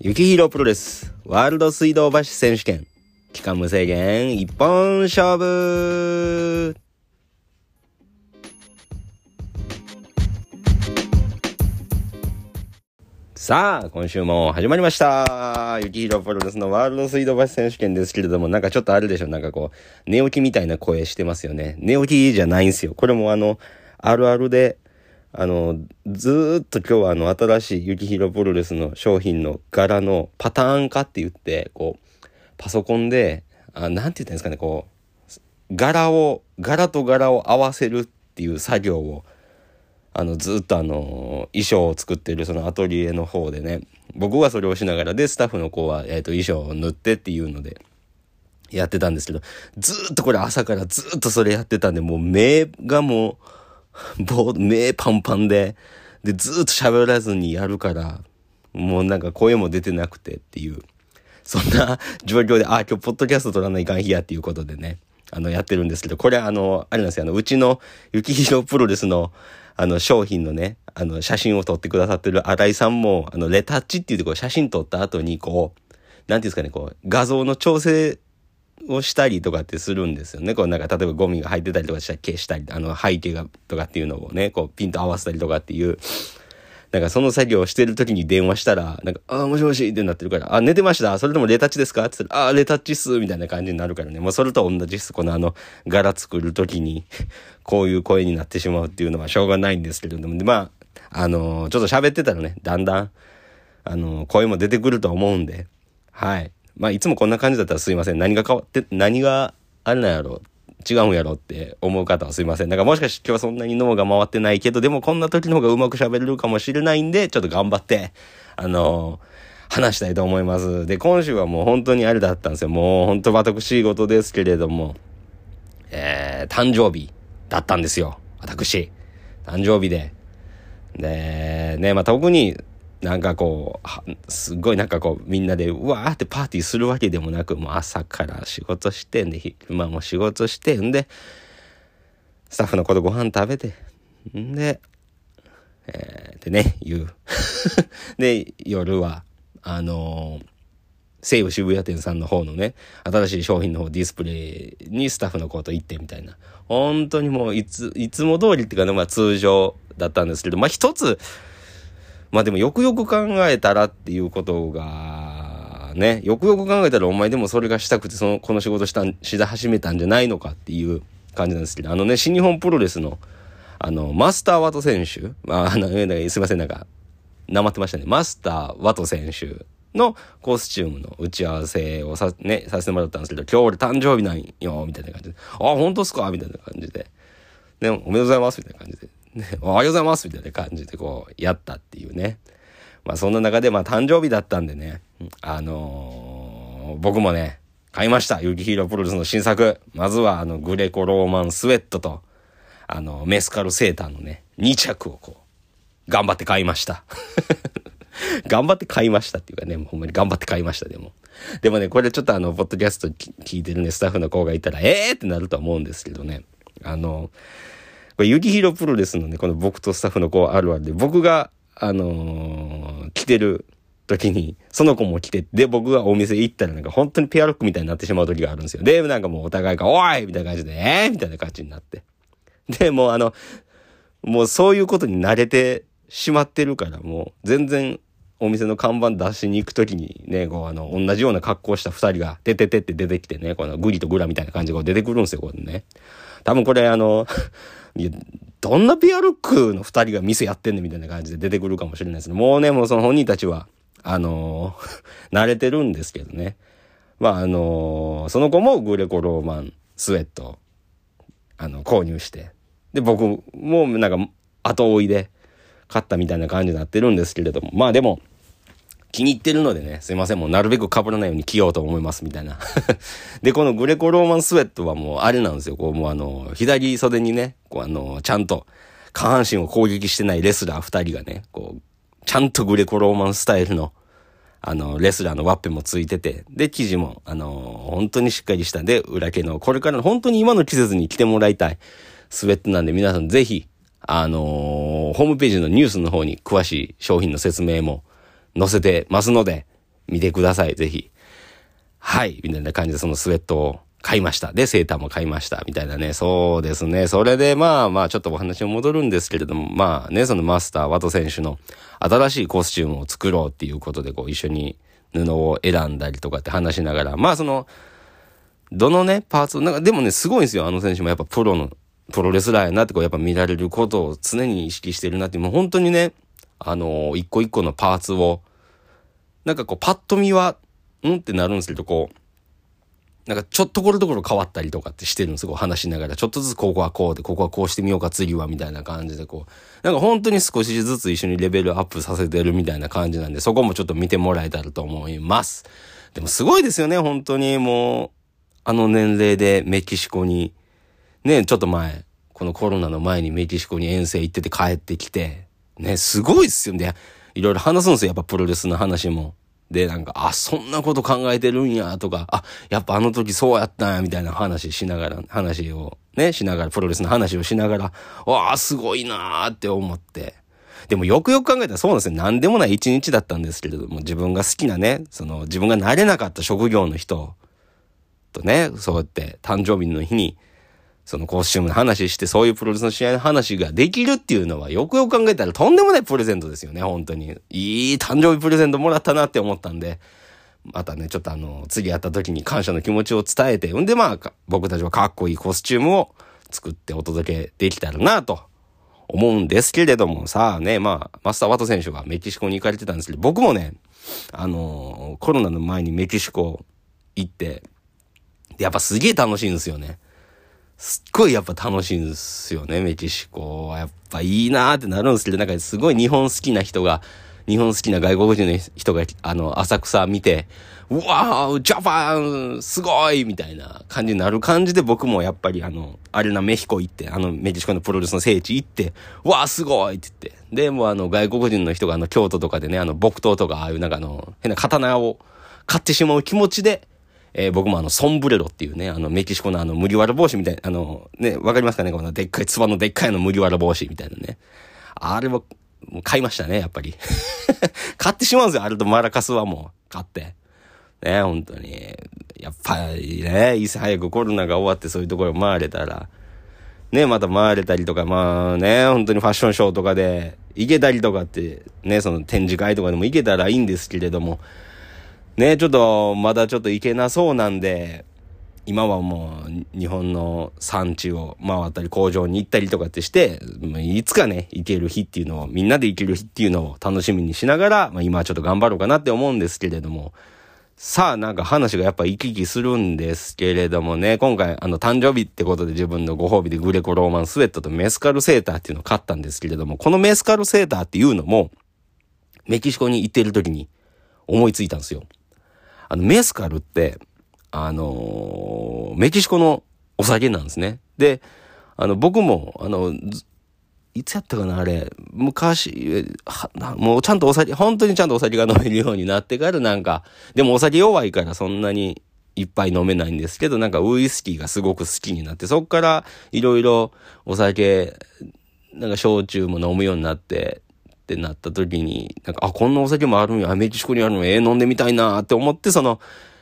雪広プロレスワールド水道橋選手権期間無制限一本勝負さあ、今週も始まりました。雪広プロレスのワールド水道橋選手権ですけれども、なんかちょっとあるでしょなんかこう、寝起きみたいな声してますよね。寝起きじゃないんですよ。これもあの、あるあるで、あの、ずっと今日はあの、新しい雪広プロレスの商品の柄のパターン化って言って、こう、パソコンで、あなんて言ったんですかね、こう、柄を、柄と柄を合わせるっていう作業を、あの、ずっとあの、衣装を作ってるそのアトリエの方でね、僕はそれをしながらで、スタッフの子は、えっ、と、衣装を塗ってっていうので、やってたんですけど、ずっとこれ朝からずっとそれやってたんで、もう目がもう、ぼ目パンパンで、で、ずっと喋らずにやるから、もうなんか声も出てなくてっていう、そんな状況で、あ、今日ポッドキャスト撮らないかん日やっていうことでね、あの、やってるんですけど、これあの、あれなんですよ、あの、うちの雪広プロレスの、あの、商品のね、あの、写真を撮ってくださってる新井さんも、あの、レタッチって言ってこう、写真撮った後に、こう、なんていうんですかね、こう、画像の調整をしたりとかってするんですよね。こうなんか例えばゴミが入ってたりとかしたら消したり、あの背景がとかっていうのをね、こうピンと合わせたりとかっていう、なんかその作業をしてる時に電話したら、なんか、ああ、もしもしってなってるから、あ、寝てましたそれともレタッチですか？って言ったら、あ、レタッチっすみたいな感じになるからね。もうそれと同じっす。このあの、柄作る時に、こういう声になってしまうっていうのはしょうがないんですけれども、でまあ、あのーちょっと喋ってたらね、だんだん、あのー声も出てくると思うんで、はい。まあ、いつもこんな感じだったらすいません。何が変わって、何があれなんやろ違うんやろって思う方はすいません。だからもしかして今日はそんなに脳が回ってないけど、でもこんな時の方がうまく喋れるかもしれないんで、ちょっと頑張って、あのー話したいと思います。で、今週はもう本当にあれだったんですよ。もう本当私事ですけれども、えー、誕生日だったんですよ。私。誕生日で。で、ね、まあ、特になんかこう、すっごいなんかこう、みんなでわーってパーティーするわけでもなく、もう朝から仕事して、んで、昼間も仕事して、んで、スタッフの子とご飯食べて、んで、えー、でね、言う。で、夜は、あのー西武渋谷店さんの方のね、新しい商品の方ディスプレイにスタッフの子と行ってみたいな。本当にもういつ、いつも通りっていうかね、まあ通常だったんですけど、まあ一つ、まあでもよくよく考えたらっていうことが、ね、よくよく考えたらお前でもそれがしたくて、その、この仕事したん、し始めたんじゃないのかっていう感じなんですけど、あのね、新日本プロレスの、あの、マスターワト選手、まあ、あの、すいません、なんか、なまってましたね。マスターワト選手のコスチュームの打ち合わせをさ、ね、させてもらったんですけど、今日俺誕生日なんよ、みたいな感じで、あ、本当っすか？みたいな感じで、ね、おめでとうございます、みたいな感じで、ね、おはようございます、みたいな感じでこう、やったっていうね。まあそんな中で、まあ誕生日だったんでね、あのー僕もね、買いました。ユキヒーロープロレスの新作。まずはあの、グレコローマンスウェットと、あの、メスカルセーターのね、2着をこう、頑張って買いました。頑張って買いましたっていうかね、もうほんまに頑張って買いました、でも。でもね、これちょっとあの、ポッドキャスト聞いてるね、スタッフの子がいたら、えーってなると思うんですけどね。あの、これ、ユキヒロプロレスのね、この僕とスタッフの子あるあるで、僕が、あのー来てる時に、その子も来て、で、僕がお店行ったらなんか本当にペアロックみたいになってしまう時があるんですよ。で、なんかもうお互いが、おいみたいな感じで、えーみたいな感じになって。で、もうあの、もうそういうことに慣れてしまってるから、もう全然お店の看板出しに行くときにね、こうあの、同じような格好した二人が、てててって出てきてね、このグリとグラみたいな感じでこう出てくるんですよ、これね。多分これあの、いや、どんなペアルックの二人が店やってんねんみたいな感じで出てくるかもしれないですね。もうね、もうその本人たちは、あの 慣れてるんですけどね。まああのその子もグレコローマンスウェット、あの、購入して。で、僕もなんか後追いで買ったみたいな感じになってるんですけれども。まあでも、気に入ってるのでね、すいません、もうなるべく被らないように着ようと思います、みたいな。で、このグレコローマンスウェットはもうあれなんですよ。こう、もうあの、左袖にね、こうあの、ちゃんと下半身を攻撃してないレスラー二人がね、こう、ちゃんとグレコローマンスタイルの、あの、レスラーのワッペンもついてて、で、生地も、あの、本当にしっかりしたで、裏毛の、これから本当に今の季節に着てもらいたいスウェットなんで、皆さんぜひ、あのホームページのニュースの方に詳しい商品の説明も載せてますので、見てください、ぜひ。はい、みたいな感じでそのスウェットを買いました。で、セーターも買いました。みたいなね。そうですね。それで、まあまあ、ちょっとお話に戻るんですけれども、まあね、そのマスター、ワト選手の新しいコスチュームを作ろうっていうことで、こう、一緒に布を選んだりとかって話しながら、まあその、どのね、パーツを、なんかでもね、すごいんですよ。あの選手もやっぱプロの、プロレスラーやなってこう、やっぱ見られることを常に意識してるなって、もう本当にね、あのー、一個一個のパーツを、なんかこう、パッと見は、ん？ってなるんですけど、こう、なんかちょっところどころ変わったりとかってしてるんですよ。話しながら。ちょっとずつここはこうで、ここはこうしてみようか次はみたいな感じでこう。なんか本当に少しずつ一緒にレベルアップさせてるみたいな感じなんで、そこもちょっと見てもらえたらと思います。でもすごいですよね、本当にもう、あの年齢でメキシコに、ね、ちょっと前、このコロナの前にメキシコに遠征行ってて帰ってきて、ね、すごいっすよね。いろいろ話すんですよ、やっぱプロレスの話も。で、なんか、あ、そんなこと考えてるんや、とか、あ、やっぱあの時そうやったんや、みたいな話しながら、話をね、しながら、プロレスの話をしながら、わあ、すごいなーって思って。でもよくよく考えたらそうなんですよ。何でもない一日だったんですけれども、自分が好きなね、その自分が慣れなかった職業の人とね、そうやって誕生日の日にそのコスチュームの話して、そういうプロレスの試合の話ができるっていうのは、よくよく考えたらとんでもないプレゼントですよね、本当に。いい誕生日プレゼントもらったなって思ったんで、またね、ちょっとあの、次会った時に感謝の気持ちを伝えて、んでまあ、僕たちはかっこいいコスチュームを作ってお届けできたらなと思うんですけれども、さあね、まあ、マスター・ワト選手がメキシコに行かれてたんですけど、僕もね、あのコロナの前にメキシコ行って、やっぱすげえ楽しいんですよね。すっごいやっぱ楽しいんですよね、メキシコは。やっぱいいなーってなるんですけど、なんかすごい日本好きな人が、日本好きな外国人の人が、あの、浅草見て、うわー、ジャパン、すごいみたいな感じになる感じで僕もやっぱりあの、あれなメヒコ行って、あの、メキシコのプロレスの聖地行って、うわー、すごいって言って。で、もあの、外国人の人があの、京都とかでね、あの、木刀とか、ああいうなんかあの、変な刀を買ってしまう気持ちで、えー、僕もあの、ソンブレロっていうね、あの、メキシコのあの、麦わら帽子みたいな、あの、ね、わかりますかねこのでっかい、つばのでっかいの麦わら帽子みたいなね。あれも、もう買いましたね、やっぱり。買ってしまうんですよ、あれとマラカスはもう、買って。ね、本当に。やっぱりね、いつ早くコロナが終わってそういうところ回れたら、ね、また回れたりとか、まあね、本当にファッションショーとかで行けたりとかって、ね、その展示会とかでも行けたらいいんですけれども、ね、ちょっと、まだちょっと行けなそうなんで、今はもう日本の産地を回ったり工場に行ったりとかってして、いつかね、行ける日っていうのを、みんなで行ける日っていうのを楽しみにしながら、まあ今はちょっと頑張ろうかなって思うんですけれども、さあなんか話がやっぱ行き来するんですけれどもね、今回あの誕生日ってことで自分のご褒美でグレコローマンスウェットとメスカルセーターっていうのを買ったんですけれども、このメスカルセーターっていうのも、メキシコに行ってる時に思いついたんですよ。あの、メスカルって、あのー、メキシコのお酒なんですね。で、あの、僕も、あの、いつやったかな、あれ。昔、もうちゃんとお酒、本当にちゃんとお酒が飲めるようになってからなんか、でもお酒弱いからそんなにいっぱい飲めないんですけど、なんかウイスキーがすごく好きになって、そっからいろいろお酒、なんか焼酎も飲むようになって、ってなった時に、なんか、あ、こんなお酒もあるんや、メキシコにあるの、ええー、飲んでみたいなって思って、その、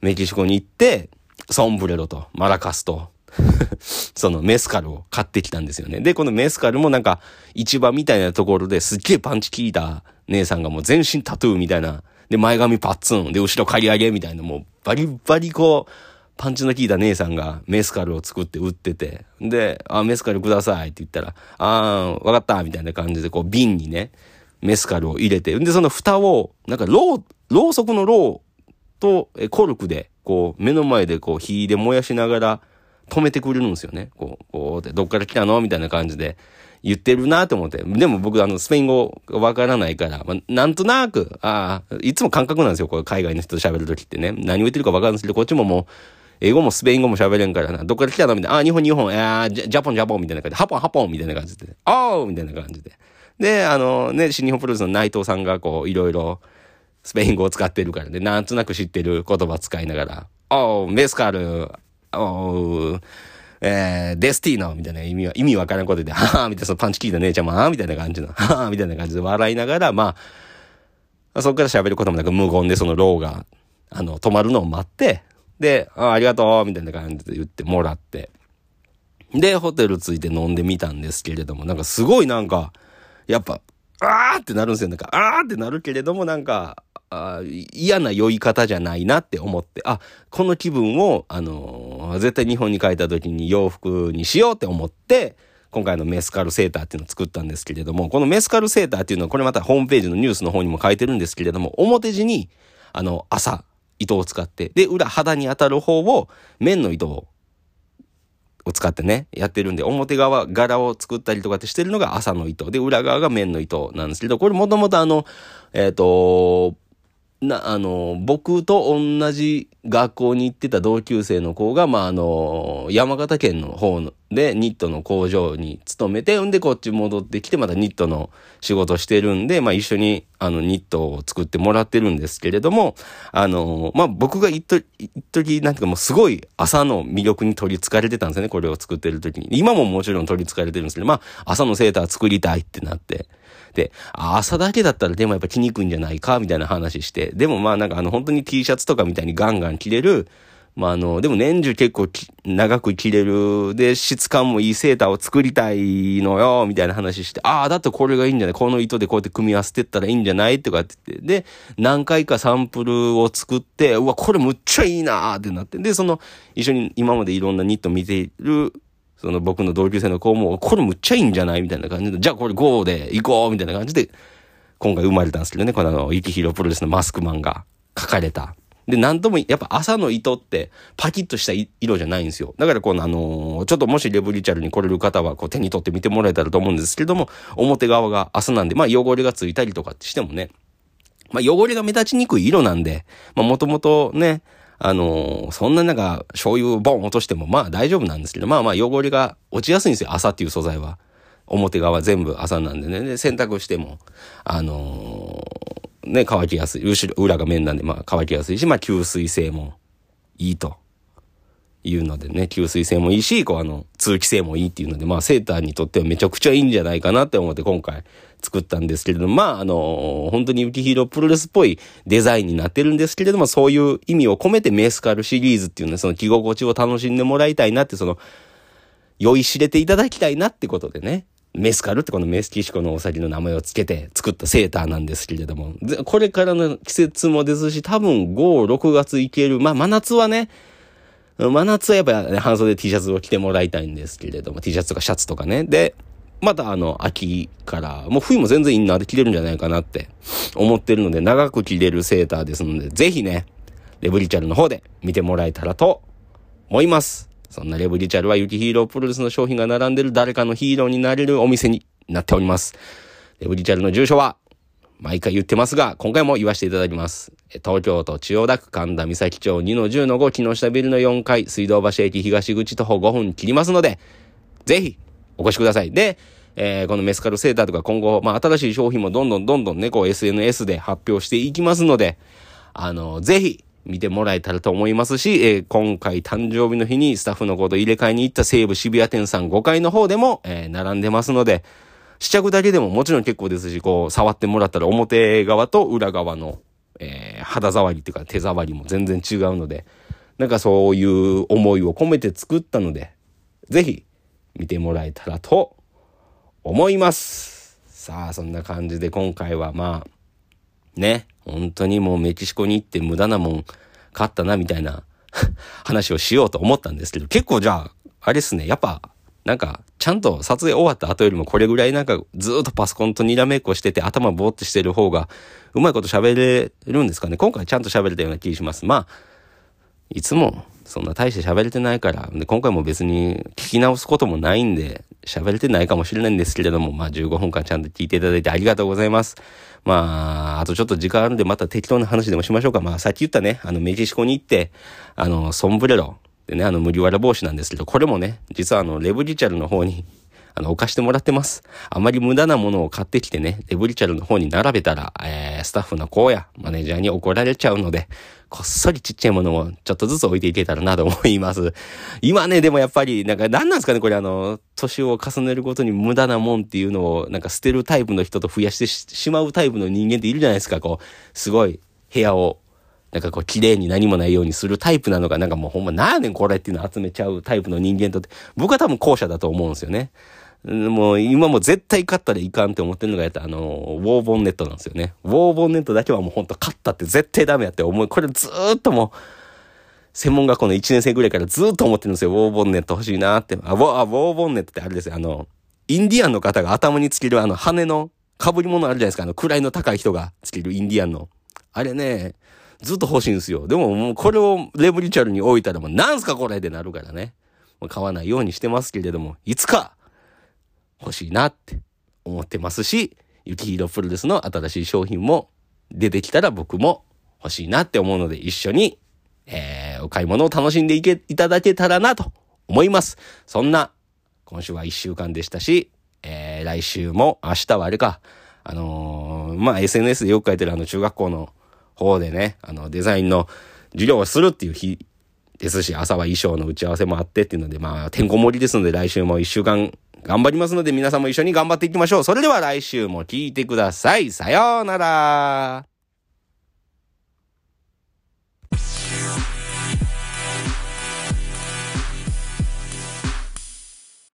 メキシコに行って、ソンブレロと、マラカスと、そのメスカルを買ってきたんですよね。で、このメスカルもなんか、市場みたいなところですっげえパンチ効いた姉さんがもう全身タトゥーみたいな、で、前髪パッツン、で、後ろ刈り上げみたいな、もうバリバリこう、パンチの効いた姉さんがメスカルを作って売ってて、で、あ、メスカルくださいって言ったら、あー、わかったみたいな感じでこう瓶にね、メスカルを入れて、で、その蓋を、なんか、ろう、ろうそくのろうと、え、コルクで、こう、目の前でこう、火で燃やしながら、止めてくれるんですよね。こう、こうって、どっから来たのみたいな感じで言ってるなと思って。でも僕、あの、スペイン語わからないから、まあ、なんとなく、ああ、いつも感覚なんですよ。こう、海外の人と喋るときってね。何を言ってるかわかるんですけど、こっちももう、英語もスペイン語も喋れんからな。どっから来たのみたいな。ああ、日本、日本。ああジャポン、ジャポンみたいな感じで。ハポン、ハポンみたいな感じで。あーみたいな感じで。で、あのね、新日本プロレスの内藤さんがこう、いろいろ、スペイン語を使ってるからね、なんとなく知ってる言葉使いながら、おう、メスカル、おう、えー、デスティーノみたいな意味は、意味わからんことで、はぁみたいな、そのパンチ効いた姉ちゃんも、あみたいな感じの、はぁみたいな感じで笑いながら、まあ、そこから喋ることもなく無言でそのローが、あの、止まるのを待って、で、あありがとうみたいな感じで言ってもらって、で、ホテル着いて飲んでみたんですけれども、なんかすごいなんか、やっぱ、あーってなるんですよ。なんか、あーってなるけれども、なんか、嫌な酔い方じゃないなって思って、あ、この気分を、あのー、絶対日本に帰った時に洋服にしようって思って、今回のメスカルセーターっていうのを作ったんですけれども、このメスカルセーターっていうのは、これまたホームページのニュースの方にも書いてるんですけれども、表地に、あの、朝、糸を使って、で、裏肌に当たる方を、綿の糸をを使ってね、やってるんで、表側、柄を作ったりとかってしてるのが朝の糸。で、裏側が綿の糸なんですけど、これもともとあの、えっ、ー、と、な、あの、僕と同じ学校に行ってた同級生の子が、まあ、あの、山形県の方でニットの工場に勤めて、んでこっち戻ってきて、またニットの仕事してるんで、まあ、一緒に、あの、ニットを作ってもらってるんですけれども、あの、まあ、僕が一時、一時、なんていうかもうすごい朝の魅力に取り憑かれてたんですよね、これを作ってる時に。今ももちろん取り憑かれてるんですけど、まあ、朝のセーター作りたいってなって。で、朝だけだったらでもやっぱ着にくいんじゃないか、みたいな話して。でもまあなんかあの本当に T シャツとかみたいにガンガン着れる、まああの、でも年中結構長く着れる、で、質感もいいセーターを作りたいのよ、みたいな話して、ああ、だってこれがいいんじゃない？この糸でこうやって組み合わせてったらいいんじゃない？とかって。言って、で、何回かサンプルを作って、うわ、これむっちゃいいなーってなって、で、その、一緒に今までいろんなニット見ているその僕の同級生の子も、これむっちゃいいんじゃない？みたいな感じで、じゃあこれ GO で行こうみたいな感じで、今回生まれたんですけどね、このあの、イキヒロプロレスのマスクマンが書かれた。で、なんとも、やっぱ朝の糸ってパキッとした色じゃないんですよ。だからこのあのー、ちょっともしレブリチャルに来れる方はこう手に取って見てもらえたらと思うんですけども、表側が朝なんで、まあ汚れがついたりとかってしてもね、まあ汚れが目立ちにくい色なんで、まあもともとね、あの、そんな中醤油ボン落としてもまあ大丈夫なんですけど、まあまあ汚れが落ちやすいんですよ。朝っていう素材は。表側全部朝なんでね。で、洗濯しても、あのー、ね、乾きやすい。後ろ、裏が面なんで、まあ乾きやすいし、まあ吸水性もいいと。いうのでね、吸水性もいいし、こうあの、通気性もいいっていうので、まあセーターにとってはめちゃくちゃいいんじゃないかなって思って今回作ったんですけれども、まああの、本当に雪広プロレスっぽいデザインになってるんですけれども、そういう意味を込めてメスカルシリーズっていうのはその着心地を楽しんでもらいたいなって、その、酔いしれていただきたいなってことでね、メスカルってこのメスキシコのお酒の名前を付けて作ったセーターなんですけれども、これからの季節もですし、多分5、6月いける。まあ真夏はね、真夏はやっぱ、ね、半袖 T シャツを着てもらいたいんですけれども、T シャツとかシャツとかね。で、またあの、秋から、もう冬も全然インナーで着れるんじゃないかなって思ってるので、長く着れるセーターですので、ぜひね、レブリチャルの方で見てもらえたらと思います。そんなレブリチャルは雪ヒーロープロレスの商品が並んでる誰かのヒーローになれるお店になっております。レブリチャルの住所は、毎回言ってますが、今回も言わせていただきます。東京都千代田区神田三崎町2-10-5木下ビルの4階、水道橋駅東口徒歩5分切りますので、ぜひ、お越しください。で、えー、このメスカルセーターとか今後、まあ、新しい商品もどんどんどんどんね、こう SNS で発表していきますので、あの、ぜひ、見てもらえたらと思いますし、えー、今回誕生日の日にスタッフの子と入れ替えに行った西武渋谷店さん5階の方でも、えー、並んでますので、試着だけでももちろん結構ですし、こう、触ってもらったら表側と裏側の、えー、肌触りっていうか手触りも全然違うので、なんかそういう思いを込めて作ったので、ぜひ見てもらえたらと思います。さあ、そんな感じで今回はまあ、ね、本当にもうメキシコに行って無駄なもん買ったなみたいな 話をしようと思ったんですけど、結構じゃあ、あれっすね、やっぱなんか、ちゃんと撮影終わった後よりもこれぐらいなんかずっとパソコンとにらめっこしてて頭ぼーってしてる方がうまいこと喋れるんですかね。今回ちゃんと喋れたような気します。まあ、いつもそんな大して喋れてないから、で、今回も別に聞き直すこともないんで、喋れてないかもしれないんですけれども、まあ15分間ちゃんと聞いていただいてありがとうございます。まあ、あとちょっと時間あるんでまた適当な話でもしましょうか。まあさっき言ったね、あのメキシコに行って、あの、ソンブレロ、でね、あの、麦わら帽子なんですけど、これもね、実はあの、レブリチャルの方に、あの、置かしてもらってます。あまり無駄なものを買ってきてね、レブリチャルの方に並べたら、えー、スタッフの子やマネージャーに怒られちゃうので、こっそりちっちゃいものをちょっとずつ置いていけたらなと思います。今ね、でもやっぱり、なんか何なんですかね、これあの、年を重ねるごとに無駄なもんっていうのを、なんか捨てるタイプの人と増やしてしまうタイプの人間っているじゃないですか、こう、すごい部屋をなんかこう綺麗に何もないようにするタイプなのか、なんかもうほんま何やねんこれっていうのを集めちゃうタイプの人間とって、僕は多分後者だと思うんですよね。もう今も絶対勝ったらいかんって思ってるのがやったあの、ウォーボンネットなんですよね。ウォーボンネットだけはもうほんと勝ったって絶対ダメやって思う。これずーっともう、専門学校の1年生ぐらいからずーっと思ってるんですよ。ウォーボンネット欲しいなって。あ、ウォあウォーボンネットってあれですよ。あの、インディアンの方が頭につけるあの羽の被り物あるじゃないですか。あの位の高い人がつけるインディアンの。あれね、ずっと欲しいんですよ。でももうこれをレブリチャルに置いたらもうなんすかこれでなるからね。もう買わないようにしてますけれども、いつか欲しいなって思ってますし、ユキヒロプロレスの新しい商品も出てきたら僕も欲しいなって思うので一緒に、えー、お買い物を楽しんでいけ、いただけたらなと思います。そんな、今週は一週間でしたし、えー、来週も明日はあれか、あのー、まあ、SNS でよく書いてるあの中学校の方でね、あの、デザインの授業をするっていう日ですし、朝は衣装の打ち合わせもあってっていうので、まあ、てんこ盛りですので、来週も一週間頑張りますので、皆さんも一緒に頑張っていきましょう。それでは来週も聴いてください。さようなら。